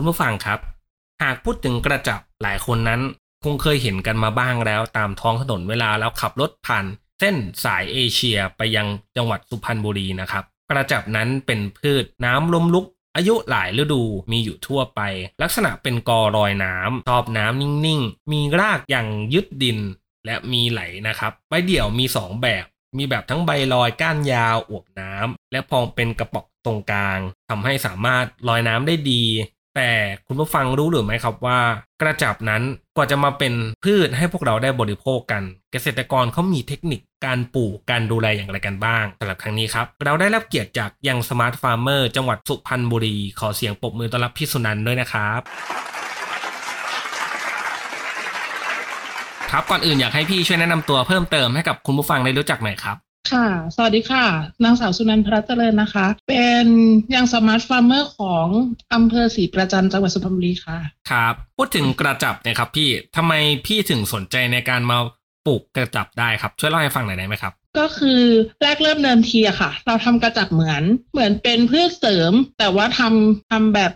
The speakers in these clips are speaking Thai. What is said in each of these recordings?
คุณผู้ฟังครับ หากพูดถึงกระจับหลายคนนั้น คงเคยเห็นกันมาบ้างแล้วตามท้องถนนเวลาแล้วขับรถผ่าน เส้นสายเอเชียไปยังจังหวัดสุพรรณบุรีนะครับ กระจับนั้นเป็นพืชน้ำล้มลุก อายุหลายฤดูมีอยู่ทั่วไป ลักษณะเป็นกอรอยน้ำชอบน้ำนิ่งๆ มีรากอย่างยึดดิน และมีไหลนะครับใบเดี่ยวมี 2 แบบมีแบบทั้งใบลอยก้านยาวอวบน้ำและพองเป็นกระป๋องตรงกลางทำให้สามารถลอยน้ำได้ดี แต่คุณผู้ฟังรู้หรือไม่ครับว่ากระจับนั้นกว่าจะมาเป็นพืชให้พวกเราได้บริโภคกัน เกษตรกรเขามีเทคนิคการปลูกการดูแลอย่างไรกันบ้างสำหรับครั้งนี้ครับ เราได้รับเกียรติจาก Young Smart Farmer จังหวัดสุพรรณบุรี ขอเสียงปรบมือต้อนรับพี่สุนันท์ด้วยนะครับครับก่อนอื่นอยากให้พี่ช่วยแนะนำตัวเพิ่มเติมให้กับคุณผู้ฟังได้รู้จักหน่อยครับ ค่ะ สวัสดีค่ะ นางสาวสุนันทรัตน์เจริญนะคะ เป็น Young Smart Farmer ของอำเภอศรีประจันจังหวัดสุพรรณบุรีค่ะ ครับ พูดถึงกระจับเนี่ยครับพี่ทำไมพี่ถึงสนใจในการมาปลูกกระจับได้ครับ ช่วยเล่าให้ฟังหน่อยได้ไหมครับ ก็คือแรกเริ่มเดิมทีอะค่ะ เราทำกระจับเหมือนเหมือนเป็นพืชเสริม แต่ว่าทำทำแบบ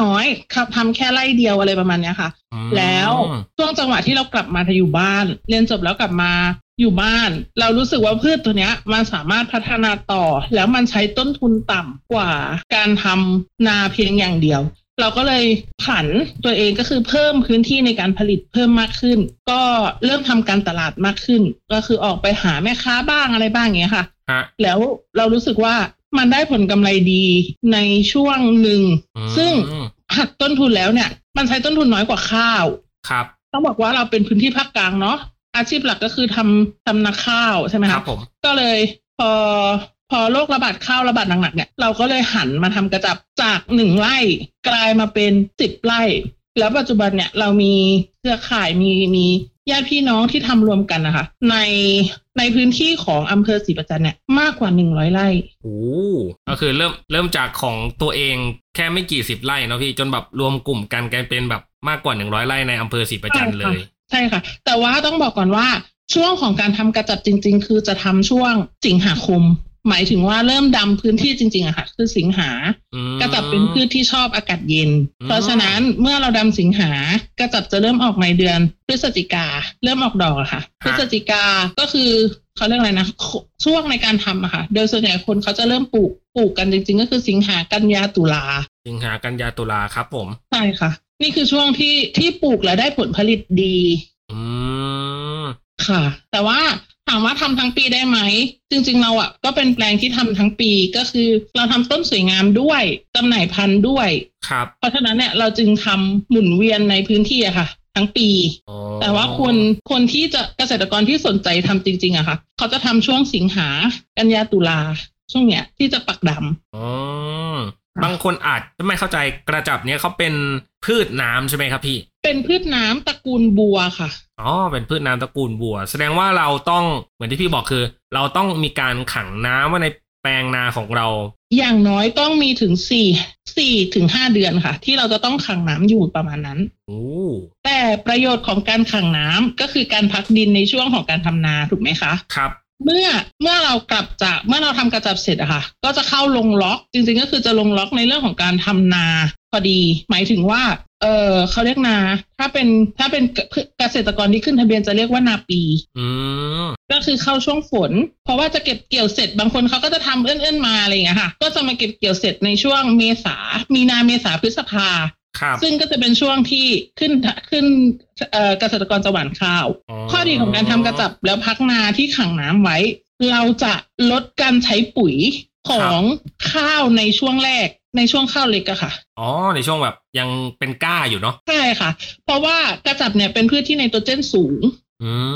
น้อยๆครับทำแค่ไร่เดียวอะไรประมาณเนี้ยค่ะอืมแล้วช่วงจังหวะที่เรากลับมาทอยู่บ้าน เรียนจบแล้วกลับมา อยู่บ้าน เรารู้สึกว่าพืชตัวเนี้ยมันสามารถพัฒนาต่อ แล้วมันใช้ต้นทุนต่ำกว่าการทำนาเพียงอย่างเดียว เราก็เลยผันตัวเองก็คือเพิ่มพื้นที่ในการผลิตเพิ่มมากขึ้น ก็เริ่มทำการตลาดมากขึ้น ก็คือออกไปหาแม่ค้าบ้างอะไรบ้างอย่างเงี้ยค่ะฮะแล้วเรารู้สึกว่ามันได้ผลกำไรดีในช่วงหนึ่งอืมซึ่งหักต้นทุนแล้วเนี่ย มันใช้ต้นทุนน้อยกว่าข้าว ครับ ต้องบอกว่าเราเป็นพื้นที่ภาคกลางเนาะ อาชีพหลักก็คือทำทำนาข้าวใช่ไหมคครัรับบผมก็เลยพอพอโรคระบาดข้าวระบาดหนักๆเนี่ยเราก็เลยหันมาทำกระจับจากหนึ่งไร่กลายมาเป็นสิบไร่ แล้วปัจจุบันเนี่ยเรามีเครือข่ายมีมีญาติพี่น้องที่ทำรวมกันนะคะ ในในพื้นที่ของอำเภอศรีประจันเนี่ยมากกว่าหนึ่งร้อยไร่โอ้ก็คือเริ่มเริ่มจากของตัวเองแค่ไม่กี่สิบไร่เนาะพี่จนแบบรวมกลุ่มกันกลายเป็นแบบมากกว่าหนึ่งร้อยไร่ในอำเภอศรีประจันทร์เลย ใช่ค่ะ แต่ว่าต้องบอกก่อนว่าช่วงของการทำกระจับจริง ๆ คือจะทำช่วงสิงหาคม หมายถึงว่าเริ่มดำพื้นที่จริงๆอะค่ะ คือสิงหาอืมกระจับเป็นพืชที่ชอบอากาศเย็นอืมเพราะฉะนั้นเมื่อเราดำสิงหากระจับจะเริ่มออกในเดือนพฤศจิกาเริ่มออกดอกอะค่ะ พฤศจิกาก็คือเขาเรียกอะไรนะช่วงในการทำอะค่ะ โดยส่วนใหญ่คนเขาจะเริ่มปลูกปลูกกันจริง ๆ ก็คือสิงหากันยาตุลาสิงหากันยาตุลาครับผมใช่ค่ะ นี่คือช่วงที่ที่ปลูกแล้วได้ผลผลิตดีอืมค่ะ แต่ว่าถามว่าทำทั้งปีได้ไหม จริง ๆ เราอะก็เป็นแปลงที่ทำทั้งปีก็คือเราทำต้นสวยงามด้วยจำหน่ายพันธุ์ด้วยครับ เพราะฉะนั้นเนี่ยเราจึงทำหมุนเวียนในพื้นที่อะค่ะ ทั้งปีอ๋อแต่ว่าคนคนที่จะเกษตรกรที่สนใจทำจริง ๆอะค่ะ เขาจะทำช่วงสิงหากันยาตุลาช่วงเนี้ยที่จะปักดำอ๋อ บางคนอาจจะไม่เข้าใจกระจับเนี้ยเขาเป็นพืชน้ำใช่ไหมครับพี่ เป็นพืชน้ำตระกูลบัวค่ะอ๋อเป็นพืชน้ำตระกูลบัว แสดงว่าเราต้องเหมือนที่พี่บอกคือ เราต้องมีการขังน้ำไว้ในแปลงนาของเรา อย่างน้อยต้องมีถึงสี่สี่ถึงห้าเดือนค่ะ ที่เราจะต้องขังน้ำอยู่ประมาณนั้นโอ้แต่ประโยชน์ของการขังน้ำก็คือการพักดินในช่วงของการทำนาถูกไหมคะครับ เมื่อเมื่อเรากลับจากเมื่อเราทำกระจับเสร็จอะค่ะ ก็จะเข้าลงล็อก จริงๆก็คือจะลงล็อกในเรื่องของการทำนาพอดี หมายถึงว่า เออเขาเรียกนา ถ้าเป็นถ้าเป็นเกษตรกรที่ขึ้นทะเบียนจะเรียกว่านาปีอืมก็คือเข้าช่วงฝน เพราะว่าจะเก็บเกี่ยวเสร็จบางคนเขาก็จะทำเอื้อนๆมาอะไรอย่างเงี้ยค่ะ ก็จะมาเก็บเกี่ยวเสร็จในช่วงเมษา มีนาเมษาพฤษภาครับ ซึ่งก็จะเป็นช่วงที่ขึ้นขึ้นเอ่อเกษตรกรจะหว่านข้าว ข้อดีของการทำกระจับแล้วพักนาที่ขังน้ำไว้ เราจะลดการใช้ปุ๋ยของข้าวในช่วงแรกในช่วงข้าวเล็กอะค่ะ อ๋อ ในช่วงแบบยังเป็นก้าอยู่เนาะ ใช่ค่ะ เพราะว่ากระจับเนี่ยเป็นพืชที่ไนโตรเจนสูง อืม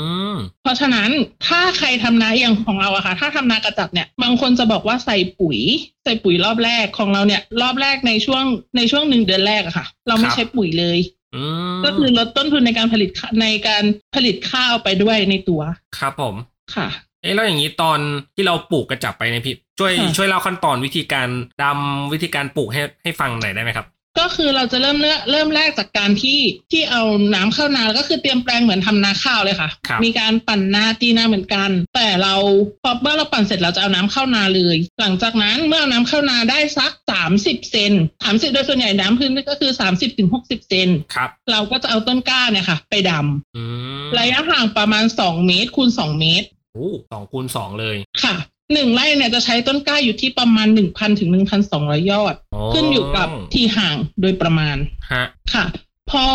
เพ ราะฉะนั้นถ้าใครทำนาอย่างของเราอะค่ะ ถ้าทำนากระจับเนี่ย บางคนจะบอกว่าใส่ปุ๋ย ใส่ปุ๋ยรอบแรกของเราเนี่ย รอบแรกในช่วงในช่วงหนึ่งเดือนแรกอะค่ะ เราไม่ใช้ปุ๋ยเลยอืมก็คือลดต้นทุนในการผลิตข้าในการผลิตข้าวไปด้วยในตัว ครับผมค่ะเอ๊ะแล้วอย่างนี้ตอนที่เราปลูกกระจับไปในยพี่ช่วยค่ะช่วยเล่าขั้นตอนวิธีการดำวิธีการปลูกให้ให้ฟังหน่อยได้ไหมครับ ก็คือเราจะเริ่มเลือกเริ่มแรกจากการที่ที่เอาน้ำเข้านาก็คือเตรียมแปลงเหมือนทำนาข้าวเลยค่ะครับมีการปั่นนาตีนาเหมือนกัน แต่เราพอเมื่อเราปั่นเสร็จเราจะเอาน้ำเข้านาเลย หลังจากนั้นเมื่อเอาน้ำเข้านาได้สักสามสิบเซนสามสิบโดยส่วนใหญ่น้ำพื้นก็คือสามสิบถึงหกสิบเซนครับเราก็จะเอาต้นกล้าเนี่ยค่ะ ไปดอืมำระยะห่างประมาณสองเมตรคูณสองเมตรโอ้สองคูณสองเลยค่ะ หนึ่งไร่เนี่ยจะใช้ต้นกล้าอยู่ที่ประมาณหนึ่งพันถึงหนึ่งพันสองร้อยยอด ขึ้นอยู่กับที่ห่างโดยประมาณฮะค่ะ พอ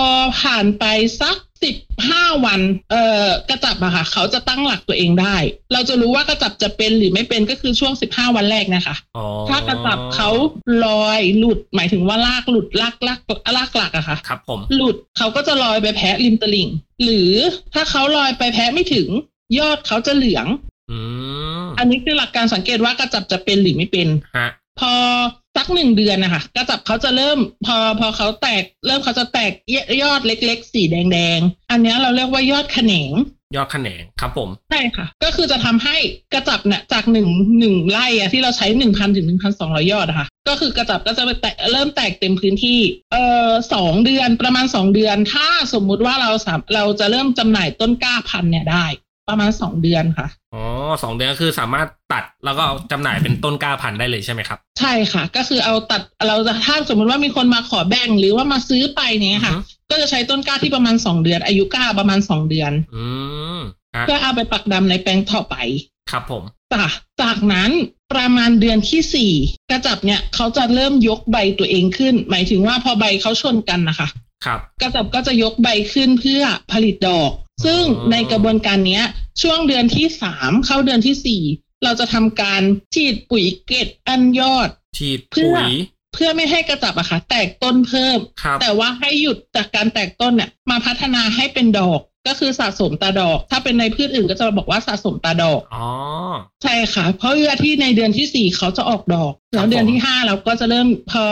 ผ่านไปสักสิบห้าวัน เอ่อกระจับอะค่ะ เขาจะตั้งหลักตัวเองได้ เราจะรู้ว่ากระจับจะเป็นหรือไม่เป็นก็คือช่วงสิบห้าวันแรกนะคะอ๋อถ้ากระจับเขาลอยหลุดหมายถึงว่าลากหลุดลากลากลากหลักอะค่ะ ครับผม หลุดเขาก็จะลอยไปแพะริมตลิ่ง หรือถ้าเขาลอยไปแพะไม่ถึง ยอดเขาจะเหลือง อืม อันนี้คือหลักการสังเกตว่ากระจับจะเป็นหรือไม่เป็นฮะพอสักหนึ่งเดือนนะคะกระจับเขาจะเริ่ม พอพอเขาแตกเริ่มเขาจะแตกยยอดเล็ก ๆ สีแดงๆอันเนี้ยเราเรียกว่ายอดแขนงยอดแขนงครับผม ใช่ค่ะ ก็คือจะทำให้กระจับเนี่ยจากหนึ่งหนึ่งไร่อะที่เราใช้หนึ่งพันถึงหนึ่งพันสองร้อยยอดอะค่ะก็คือกระจับก็จะไปแตกเริ่มแตกเต็มพื้นที่ เอ่อสองเดือนประมาณสองเดือน ถ้าสมมุติว่าเราสามเราจะเริ่มจำหน่ายต้นกล้าพันธุ์เนี่ยได้ ประมาณสองเดือนค่ะอ๋อสองเดือนก็คือสามารถตัดแล้วก็เอาจำหน่ายเป็นต้นกล้าพันธุ์ได้เลยใช่ไหมครับ ใช่ค่ะ ก็คือเอาตัดเราจะถ้าสมมติว่ามีคนมาขอแบ่งหรือว่ามาซื้อไปเนี้ยค่ะอือฮึก็จะใช้ต้นกล้าที่ประมาณสองเดือน อายุกล้าประมาณสองเดือน อืมฮะเพื่อเอาไปปักดำในแปลงต่อไป ครับผมจากจากนั้นประมาณเดือนที่สี่กระจับเนี่ยเขาจะเริ่มยกใบตัวเองขึ้น หมายถึงว่าพอใบเขาชนกันนะคะ ครับ กระจับก็จะยกใบขึ้นเพื่อผลิตดอก ซึ่งอ๋อในกระบวนการเนี้ย ช่วงเดือนที่สามเข้าเดือนที่สี่เราจะทำการฉีดปุ๋ยเกล็ดอันยอด ฉีดเพื่ปุ๋อยเพื่อไม่ให้กระจับอะค่ะแตกต้นเพิ่มครับแต่ว่าให้หยุดจากการแตกต้นเนี่ยมาพัฒนาให้เป็นดอกก็คือสะสมตาดอก ถ้าเป็นในพืชอื่นก็จะบอกว่าสะสมตาดอกอ๋อใช่ค่ะ เพราะเวลาที่ในเดือนที่สี่เขาจะออกดอก แล้วเดือนที่ห้าเราก็จะเริ่มพอ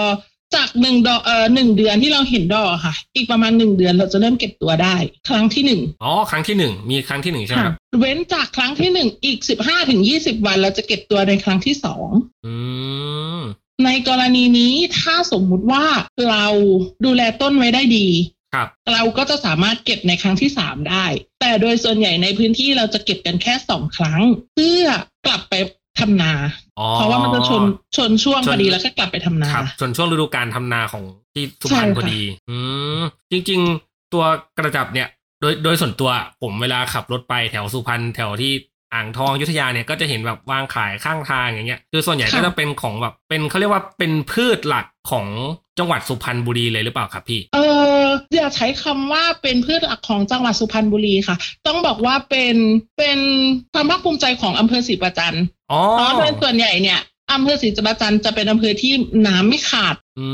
จากหนึ่งดอกเอ่อหนึ่งเดือนที่เราเห็นดอกอะค่ะ อีกประมาณหนึ่งเดือนเราจะเริ่มเก็บตัวได้ ครั้งที่หนึ่งอ๋อครั้งที่หนึ่งมีครั้งที่หนึ่งใช่ไหมค่ะครับเว้นจากครั้งที่หนึ่งอีกสิบห้าถึงยี่สิบวันเราจะเก็บตัวในครั้งที่สองอืมในกรณีนี้ถ้าสมมุติว่าเราดูแลต้นไว้ได้ดีครับเราก็จะสามารถเก็บในครั้งที่สามได้ แต่โดยส่วนใหญ่ในพื้นที่เราจะเก็บกันแค่สองครั้ง เพื่อกลับไป ทำนาอ๋อเพราะว่ามันจะชนชนช่วงชนพอดีแล้วก็กลับไปทำนาครับส่วนช่วงฤดูการทำนาของที่สุพรรณใช่ค่ะพอดี อืมจริง ๆ ตัวกระจับเนี่ย โดยโดยส่วนตัวผมเวลาขับรถไปแถวสุพรรณแถวที่อ่างทองอยุธยาเนี่ยก็จะเห็นแบบวางขายข้างทางอย่างเงี้ยคือส่วนใหญ่ก็จะเป็นของแบบเป็นเขาเรียกว่าเป็นพืชหลักของ จังหวัดสุพรรณบุรีเลยหรือเปล่าครับพี่ เอออย่าใช้คำว่าเป็นพืชหลักของจังหวัดสุพรรณบุรีค่ะ ต้องบอกว่าเป็นเป็นความภาคภูมิใจของอำเภอศรีประจันทร์อ๋อเพราะโดยส่วนใหญ่เนี่ยอำเภอศรีประจันทร์จะเป็นอำเภอที่น้ำไม่ขาดอื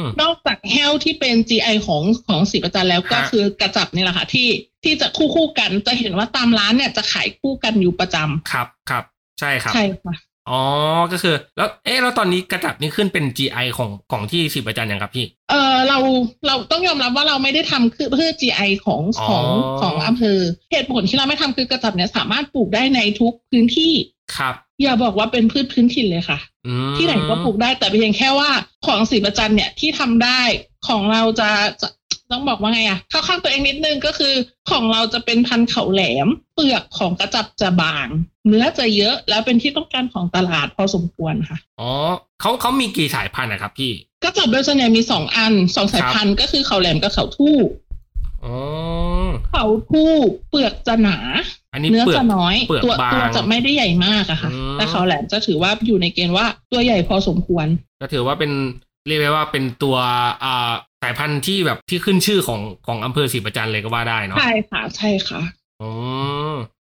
มนอกจากแห้วที่เป็น GI ของของศรีประจันทร์แล้วก็ฮะคือกระจับนี่แหละค่ะที่ที่จะคู่คู่กันจะเห็นว่าตามร้านเนี่ยจะขายคู่กันอยู่ประจำครับครับใช่ครับใช่ค่ะ อ๋อ ก็คือ แล้ว เอ๊ะ แล้วตอนนี้กระจับนี่ขึ้นเป็น GI ของของที่ศรีประจันทร์ยังครับพี่ เออเราเราต้องยอมรับว่าเราไม่ได้ทำคือเพื่อ GI ของอ๋อของของอำเภอ เหตุผลที่เราไม่ทำคือกระจับเนี่ยสามารถปลูกได้ในทุกพื้นที่ ครับอย่าบอกว่าเป็นพืชพื้นถิ่นเลยค่ะอืมที่ไหนก็ปลูกได้แต่เพียงแค่ว่าของศรีประจันเนี่ยที่ทำได้ของเราจะจะต้องบอกว่าไงอะเข้าข้างตัวเองนิดนึงก็คือ ของเราจะเป็นพันธุ์เขาแหลม เปลือกของกระจับจะบาง เนื้อจะเยอะแล้วเป็นที่ต้องการของตลาดพอสมควรค่ะอ๋อเขาเขามีกี่สายพันธุ์นะครับพี่กระจับโดยส่วนใหญ่มีสองอันสองสายพันธุ์ก็คือเขาแหลมกับเขาทู่อ๋อเขาทู่เปลือกจะหนา อันนี้เนื้อเปลือกจะน้อยเปลือกตัวบางตัวจะไม่ได้ใหญ่มากอะค่ะอืมแต่เขาแหลมจะถือว่าอยู่ในเกณฑ์ว่าตัวใหญ่พอสมควร ก็ถือว่าเป็นเรียกได้ว่าเป็นตัวอ่าสายพันธุ์ที่แบบที่ขึ้นชื่อของของอำเภอศรีประจันทร์เลยก็ว่าได้เนาะใช่ค่ะใช่ค่ะอ๋อ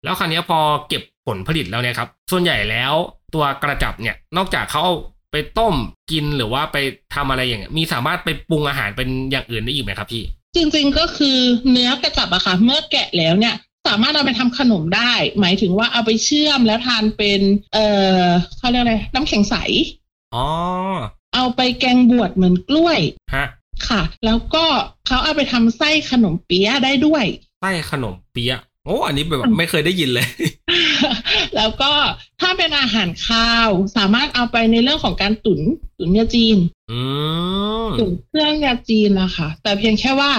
แล้วคราวเนี้ยพอเก็บผลผลิตแล้วเนี่ยครับ ส่วนใหญ่แล้วตัวกระจับเนี่ยนอกจากเขาเอาไปต้มกินหรือว่าไปทำอะไรอย่างเงี้ยมีสามารถไปปรุงอาหารเป็นอย่างอื่นได้อีกไหมครับพี่ จริงๆก็คือเนื้อกระจับอะค่ะเมื่อแกะแล้วเนี่ย สามารถเอาไปทำขนมได้ หมายถึงว่าเอาไปเชื่อมแล้วทานเป็น เอ่อเขาเรียกอะไรน้ำแข็งใสอ๋อเอาไปแกงบวชเหมือนกล้วยฮะค่ะ แล้วก็เขาเอาไปทำไส้ขนมเปี๊ยะได้ด้วยไส้ขนมเปี๊ยะโอ้อันนี้แบบไม่เคยได้ยินเลย แล้วก็ถ้าเป็นอาหารคาว สามารถเอาไปในเรื่องของการตุนตุนยาจีนอืมตุนเครื่องยาจีนนะคะแต่เพียงแค่ว่า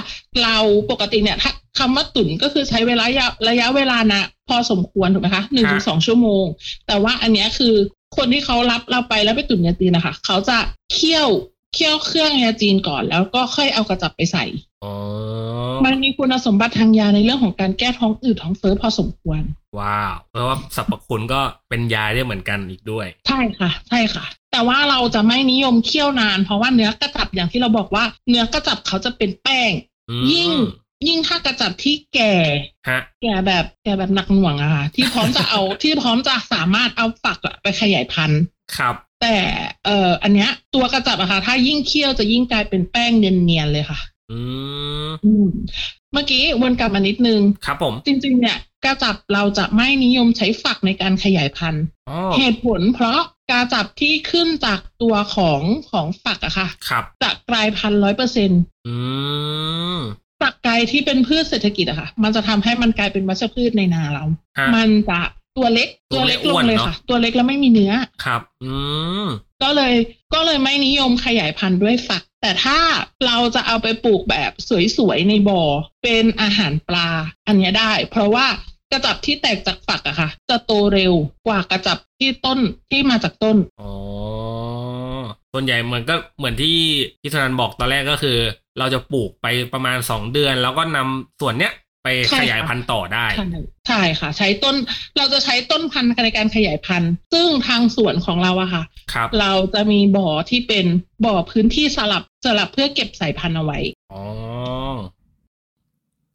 เราปกติเนี่ยถ้าคำว่าตุนก็คือใช้เวลาระยะระยะเวลานะพอสมควรถูกไหมคะหนึ่งถึงสองชั่วโมง แต่ว่าอันเนี้ยคือคนที่เขารับเราไปแล้วไปตุนยาจีนนะคะเขาจะเคี่ยว เคี่ยวเครื่องยาจีนก่อนแล้วก็ค่อยเอากระจับไปใส่อ๋อมันมีคุณสมบัติทางยาในเรื่องของการแก้ท้องอืดท้องเฟ้อพอสมควร ว้าว เพราะว่าสรรพคุณก็เป็นยาได้เหมือนกันอีกด้วย ใช่ค่ะ ใช่ค่ะ แต่ว่าเราจะไม่นิยมเคี่ยวนาน เพราะว่าเนื้อกระจับอย่างที่เราบอกว่า เนื้อกระจับเขาจะเป็นแป้งอืมยิ่งยิ่งถ้ากระจับที่แก่ฮะแก่แบบแก่แบบหนักหน่วงอะค่ะที่พร้อมจะเอาที่พร้อมจะสามารถเอาฝักอะไปขยายพันธุ์ครับ แต่เอ่ออันเนี้ย ตัวกระจับอะค่ะ ถ้ายิ่งเคี่ยวจะยิ่งกลายเป็นแป้งเนียนๆเลยค่ะ อืมอืมเมื่อกี้วนกลับมานิดนึง ครับผม จริง ๆ เนี่ยกระจับเราจะไม่นิยมใช้ฝักในการขยายพันธุ์อ๋อเหตุผลเพราะกระจับที่ขึ้นจากตัวของของฝักอะค่ะครับจะกลายพันธุ์ร้อยเปอร์เซ็นต์อืมฝักไก่ที่เป็นพืชเศรษฐกิจอะค่ะ มันจะทำให้มันกลายเป็นวัชพืชในนาเราฮะมันจะ ตัวเล็กตัวเล็กลอ้วงนเลยเนอะค่ะ ตัวเล็กแล้วไม่มีเนื้อครับ อืมก็เลยก็เลยไม่นิยมขยายพันธุ์ด้วยฝัก แต่ถ้าเราจะเอาไปปลูกแบบสวยๆในบ่อ เป็นอาหารปลา อันเนี้ยได้ เพราะว่ากระจับที่แตกจากฝักอะค่ะ จะโตเร็วกว่ากระจับที่ต้นที่มาจากต้นอ๋อส่วนใหญ่เหมือนก็เหมือนที่พี่ธนันบอกตอนแรกก็คือ เราจะปลูกไปประมาณสองเดือน แล้วก็นำส่วนเนี้ยไปใช่ ขยายค่ะพันธุ์ต่อได้ใช่ใช่ค่ะ ใช้ต้นเราจะใช้ต้นพันธุ์ในการขยายพันธุ์ ซึ่งทางสวนของเราอะค่ะครับเราจะมีบ่อที่เป็นบ่อพื้นที่สลับสลับเพื่อเก็บสายพันธุ์เอาไว้อ๋อ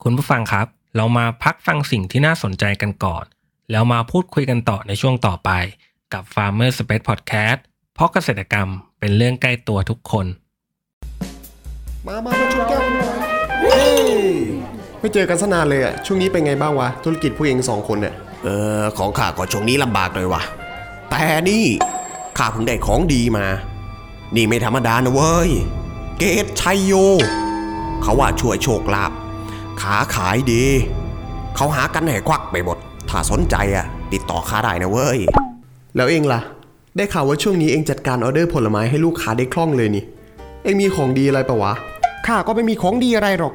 คุณผู้ฟังครับ เรามาพักฟังสิ่งที่น่าสนใจกันก่อน แล้วมาพูดคุยกันต่อในช่วงต่อไป กับ Farmer Space Podcast เพราะเกษตรกรรมเป็นเรื่องใกล้ตัวทุกคน มา มามาชนแก้วกันหน่อยเฮ้ย ไม่เจอกันสนานเลยอะช่วงนี้เป็นไงบ้างวะ ธุรกิจผู้เองสองคนเนี่ยเออ ของข้าก็ช่วงนี้ลำบากหน่อยวะแต่นี่ข้าเพิ่งได้ของดีมา นี่ไม่ธรรมดานะเว้ย เกตชัยโย เขาว่าช่วยโชคลาภขาขายดี เขาหากันให้ควั่กไปหมด ถ้าสนใจอะติดต่อข้าได้นะเว้ย แล้วเอ็งล่ะ ได้ข่าวว่าช่วงนี้เอ็งจัดการออเดอร์ผลไม้ให้ลูกค้าได้คล่องเลยนี่ เอ็งมีของดีอะไรปะวะ ข้าก็ไม่มีของดีอะไรหรอก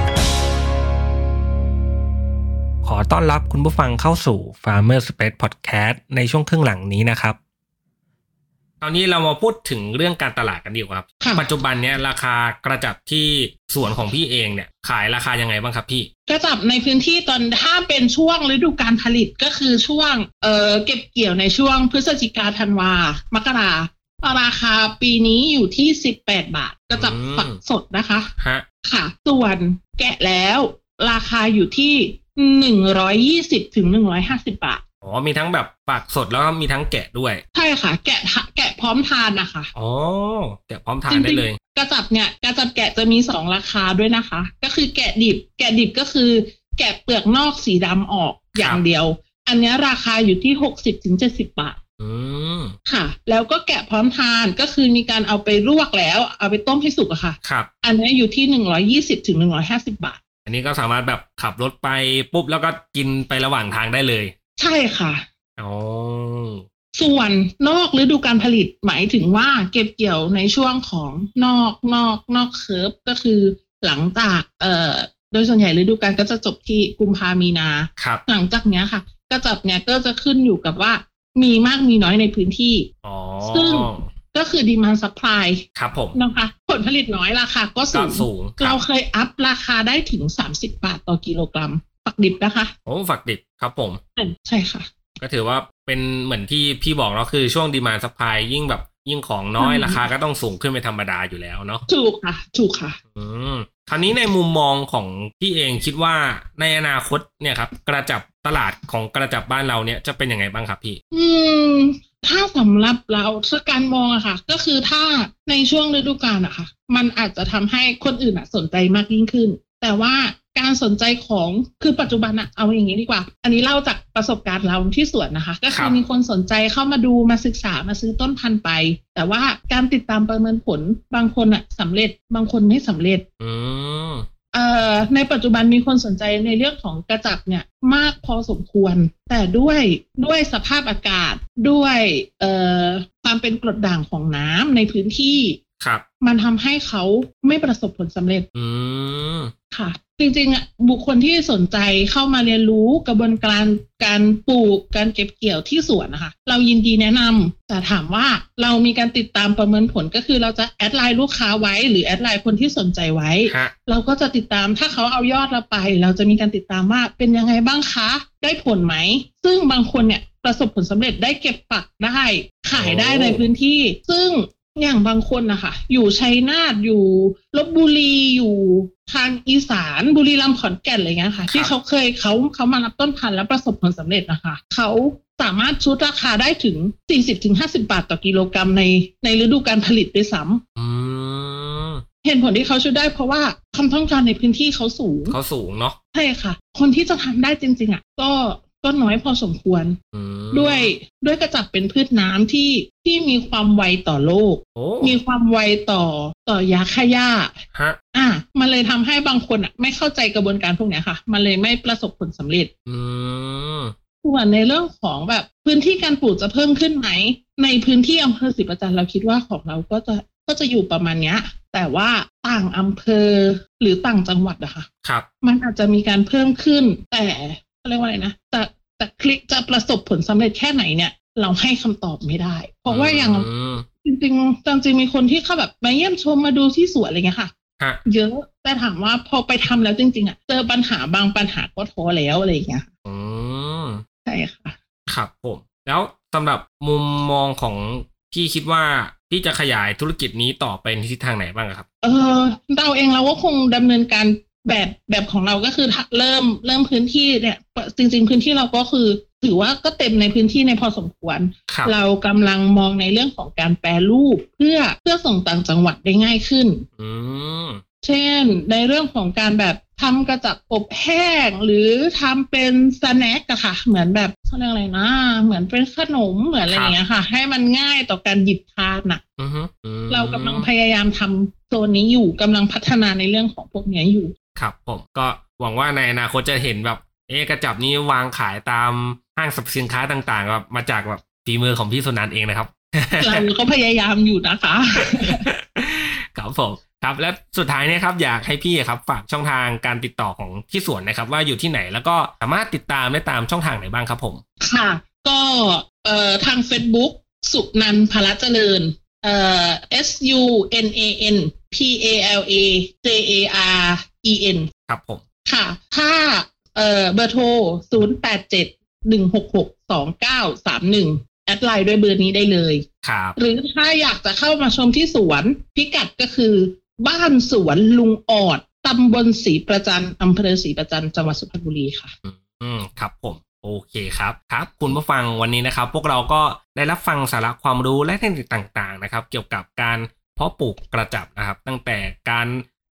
อต้อนรับคุณผู้ฟังเข้าสู่ Farmer Space Podcast ในช่วงครึ่งหลังนี้นะครับ ตอนนี้เรามาพูดถึงเรื่องการตลาดกันดีกว่าครับค่ะปัจจุบันเนี้ยราคากระจับที่สวนของพี่เองเนี่ยขายราคายังไงบ้างครับพี่ กระจับในพื้นที่ตอนถ้าเป็นช่วงฤดูการผลิตก็คือช่วงเอ่อเก็บเกี่ยวในช่วงพฤศจิกาธันวามกราราคาปีนี้อยู่ที่18บาทกระจับอืมฝักสดนะคะฮะค่ะ ส่วนแกะแล้วราคาอยู่ที่ 120ถึง150บาท อ๋อ มีทั้งแบบปากสดแล้วก็มีทั้งแกะด้วย ใช่ค่ะ แกะทะแกะพร้อมทานนะคะ อ๋อ แกะพร้อมทานได้เลย กระจับเนี่ย กระจับแกะจะมีสองราคาด้วยนะคะ ก็คือแกะดิบ แกะดิบก็คือ แกะเปลือกนอกสีดำออกอย่างเดียว อันเนี้ยราคาอยู่ที่หกสิบถึงเจ็ดสิบาทอืมค่ะ แล้วก็แกะพร้อมทานก็คือมีการเอาไปลวกแล้ว เอาไปต้มให้สุกอะค่ะครับอันเนี้ยอยู่ที่หนึ่งร้อยี่สิบถึงหนึ่งร้อยห้าสิบาทอั นนี้ก็สามารถแบบขับรถไปปุ๊บแล้วก็กินไประหว่างทางได้เลย ใช่ค่ะอ๋อส่วนนอกฤดูการผลิตหมายถึงว่าเก็บเกี่ยวในช่วงของนอกนอกนอก curve ก็คือหลังจากเอ่อโดยส่วนใหญ่ฤดูกาลก็จะจบที่กุมภามีนาครับหลังจากเนี้ยค่ะกระจับเนี่ยก็จะขึ้นอยู่กับว่ามีมากมีน้อยในพื้นที่อ๋อซึ่ง ก็คือ demand supplyครับผมนะคะผลผลิตน้อยราคาก็ก็สูงสูงคเรารับเคย up ราคาได้ถึง30บาทต่อกิโลกรัมฝักดิบนะคะโอ้ฝักดิบครับผม ใช่ค่ะ ก็ถือว่าเป็นเหมือนที่พี่บอกเนาะคือช่วง demand supply ยิ่งแบบยิ่งของน้อยอืมราคาก็ต้องสูงขึ้นเป็นธรรมดาอยู่แล้วเนาะถูกค่ะ ถูกค่ะ อืมคราวนี้ในมุมมองของพี่เองคิดว่าในอนาคตเนี่ยครับ กระจับ ตลาดของกระจับบ้านเราเนี่ยจะเป็นยังไงบ้างครับพี่ อืม ถ้าสำหรับเราถ้าการมองอะค่ะ ก็คือถ้าในช่วงฤดูกาลอะค่ะ มันอาจจะทำให้คนอื่นอะสนใจมากยิ่งขึ้น แต่ว่าการสนใจของคือปัจจุบันอะเอาอย่างนี้ดีกว่า อันนี้เล่าจากประสบการณ์เราที่สวนนะคะ ก็คืครัอบมีคนสนใจเข้ามาดูมาศึกษามาซื้อต้นพันธุ์ไป แต่ว่าการติดตามประเมินผลบางคนอะสำเร็จบางคนไม่สำเร็จอืมเอ่อ ในปัจจุบันมีคนสนใจในเรื่องของกระจับเนี่ยมากพอสมควร แต่ด้วยด้วยสภาพอากาศด้วยเอ่อความเป็นกรดด่างของน้ำในพื้นที่ครับ มันทำให้เขาไม่ประสบผลสำเร็จอืม ค่ะ จริงๆอะบุคคลที่สนใจเข้ามาเรียนรู้กระบวนการการปลูกการเก็บเกี่ยวที่สวนนะคะเรายินดีแนะนำแต่ถามว่าเรามีการติดตามประเมินผลก็คือเราจะ add Line ลูกค้าไว้ หรือ add Line คนที่สนใจไว้ฮะเราก็จะติดตามถ้าเขาเอายอดเราไป เราจะมีการติดตามว่าเป็นยังไงบ้างคะ ได้ผลไหม ซึ่งบางคนเนี่ยประสบผลสำเร็จได้เก็บปักได้ขายได้โอ้ในพื้นที่ ซึ่ง อย่างบางคนนะคะอยู่ชัยนาทอยู่ลบบุรีอยู่ทางอีสานบุรีรัมย์ขอนแก่นอะไรเงี้ยค่ะ ที่เขาเคยเขาเขามารับต้นพันธุ์แล้วประสบผลสำเร็จนะคะเขาสามารถชุดราคาได้ถึง 40-50 บาทต่อกิโลกรัมในในฤดูการผลิตด้วยซ้ำอืมเหตุผลที่เขาช่วยได้เพราะว่าความต้องการในพื้นที่เขาสูง เขาสูงเนาะ ใช่ค่ะ คนที่จะทำได้จริง ๆอะก็ ก็น้อยพอสมควรอืมด้วยด้วยกระจับเป็นพืชน้ำที่ที่มีความไวต่อโลกโอ้มีความไวต่อต่อยาฆ่าหญ้าฮะอะมันเลยทำให้บางคนอะ ไม่เข้าใจกระบวนการพวกเนี้ยค่ะ มันเลยไม่ประสบผลสำเร็จ อืมส่วนในเรื่องของแบบพื้นที่การปลูกจะเพิ่มขึ้นไหม ในพื้นที่อำเภอศรีประจันทร์เราคิดว่าของเราก็จะก็จะอยู่ประมาณเนี้ย แต่ว่าต่างอำเภอหรือต่างจังหวัดอะค่ะครับ มันอาจจะมีการเพิ่มขึ้น แต่ เขาเรียกว่าอะไรนะแต่แต่คลิกจะประสบผลสำเร็จแค่ไหนเนี่ย เราให้คำตอบไม่ได้ เพราะว่าอย่างมจริงๆจริงๆมีคนที่เข้าแบบมาเยี่ยมชมมาดูที่สวนอะไรเงี้ยค่ะฮะเยอะแต่ถามว่าพอไปทำแล้วจริง ๆอะเจอปัญหาบางปัญหาก็ท้อแล้วอะไรอย่างเงี้ยอืมใช่ค่ะครับผมแล้วสำหรับมุมมองของพี่คิดว่าพี่จะขยายธุรกิจนี้ต่อไปในทิศทางไหนบ้างอะครับ เออเราเองเราก็คงดำเนินการ แบบแบบของเราก็คือถ้าเริ่มเริ่มพื้นที่เนี่ย จริง ๆ พื้นที่เราก็คือ ถือว่าก็เต็มในพื้นที่ในพอสมควรครับเรากำลังมองในเรื่องของการแปรรูปเพื่อเพื่อส่งต่างจังหวัดได้ง่ายขึ้นอืมเช่น ในเรื่องของการแบบทำกระจับอบแห้ง หรือทำเป็นสแน็คอะค่ะ เหมือนแบบเขาเรียกอะไรนะเหมือนเป็นขนมเหมือนอะไรอย่างเงี้ยค่ะ ให้มันง่ายต่อการหยิบทานอะอือฮึอืมเรากำลังพยายามทำโซนนี้อยู่กำลังพัฒนาในเรื่องของพวกเนี้ยอยู่ ครับผมก็หวังว่าในอนาคตจะเห็นแบบ เอ๊ะกระจับนี้วางขายตามห้างสรรพสินค้าต่างๆแบบมาจากแบบฝีมือของพี่สุนันท์เองนะครับ เราก็พยายามอยู่นะคะครับผมครับและสุดท้ายเนี่ยครับอยากให้พี่ครับฝากช่องทางการติดต่อของที่สวนนะครับ ว่าอยู่ที่ไหนแล้วก็สามารถติดตามได้ตามช่องทางไหนบ้างครับผม ค่ะ ก็เอ่อทาง Facebook สุนันท์พละเจริญเอ่อ S U N A N P A L A J A R E N ครับผม ค่ะ ถ้าเอ่อเบอร์โทร 0 8 7 1 6 6 2 9 3 1 add Line ด้วยเบอร์นี้ได้เลย ครับ หรือถ้าอยากจะเข้ามาชมที่สวน พิกัดก็คือ บ้านสวนลุงออดตำบลศรีประจันอำเภอศรีประจันจังหวัดสุพรรณบุรีค่ะ อืมครับผมโอเคครับครับ คุณผู้ฟังวันนี้นะครับ พวกเราก็ได้รับฟังสาระความรู้และเทคนิคต่างๆนะครับ เกี่ยวกับการเพาะปลูกกระจับนะครับ ตั้งแต่การ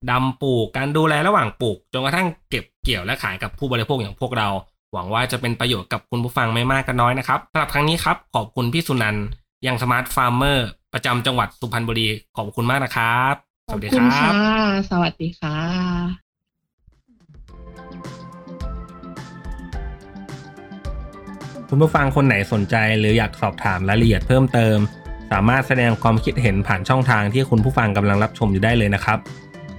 ดำปลูกการดูแลระหว่างปลูกจนกระทั่งเก็บเกี่ยวและขายกับผู้บริโภคอย่างพวกเรา หวังว่าจะเป็นประโยชน์กับคุณผู้ฟังไม่มากก็น้อยนะครับสำหรับครั้งนี้ครับขอบคุณพี่สุนันท์Young Smart Farmer ประจำจังหวัดสุพรรณบุรีขอบคุณมากนะครับ สวัสดีครับ สวัสดีค่ะ คุณผู้ฟังคนไหนสนใจหรืออยากสอบถามรายละเอียดเพิ่มเติม สามารถแสดงความคิดเห็นผ่านช่องทางที่คุณผู้ฟังกำลังรับชมอยู่ได้เลยนะครับ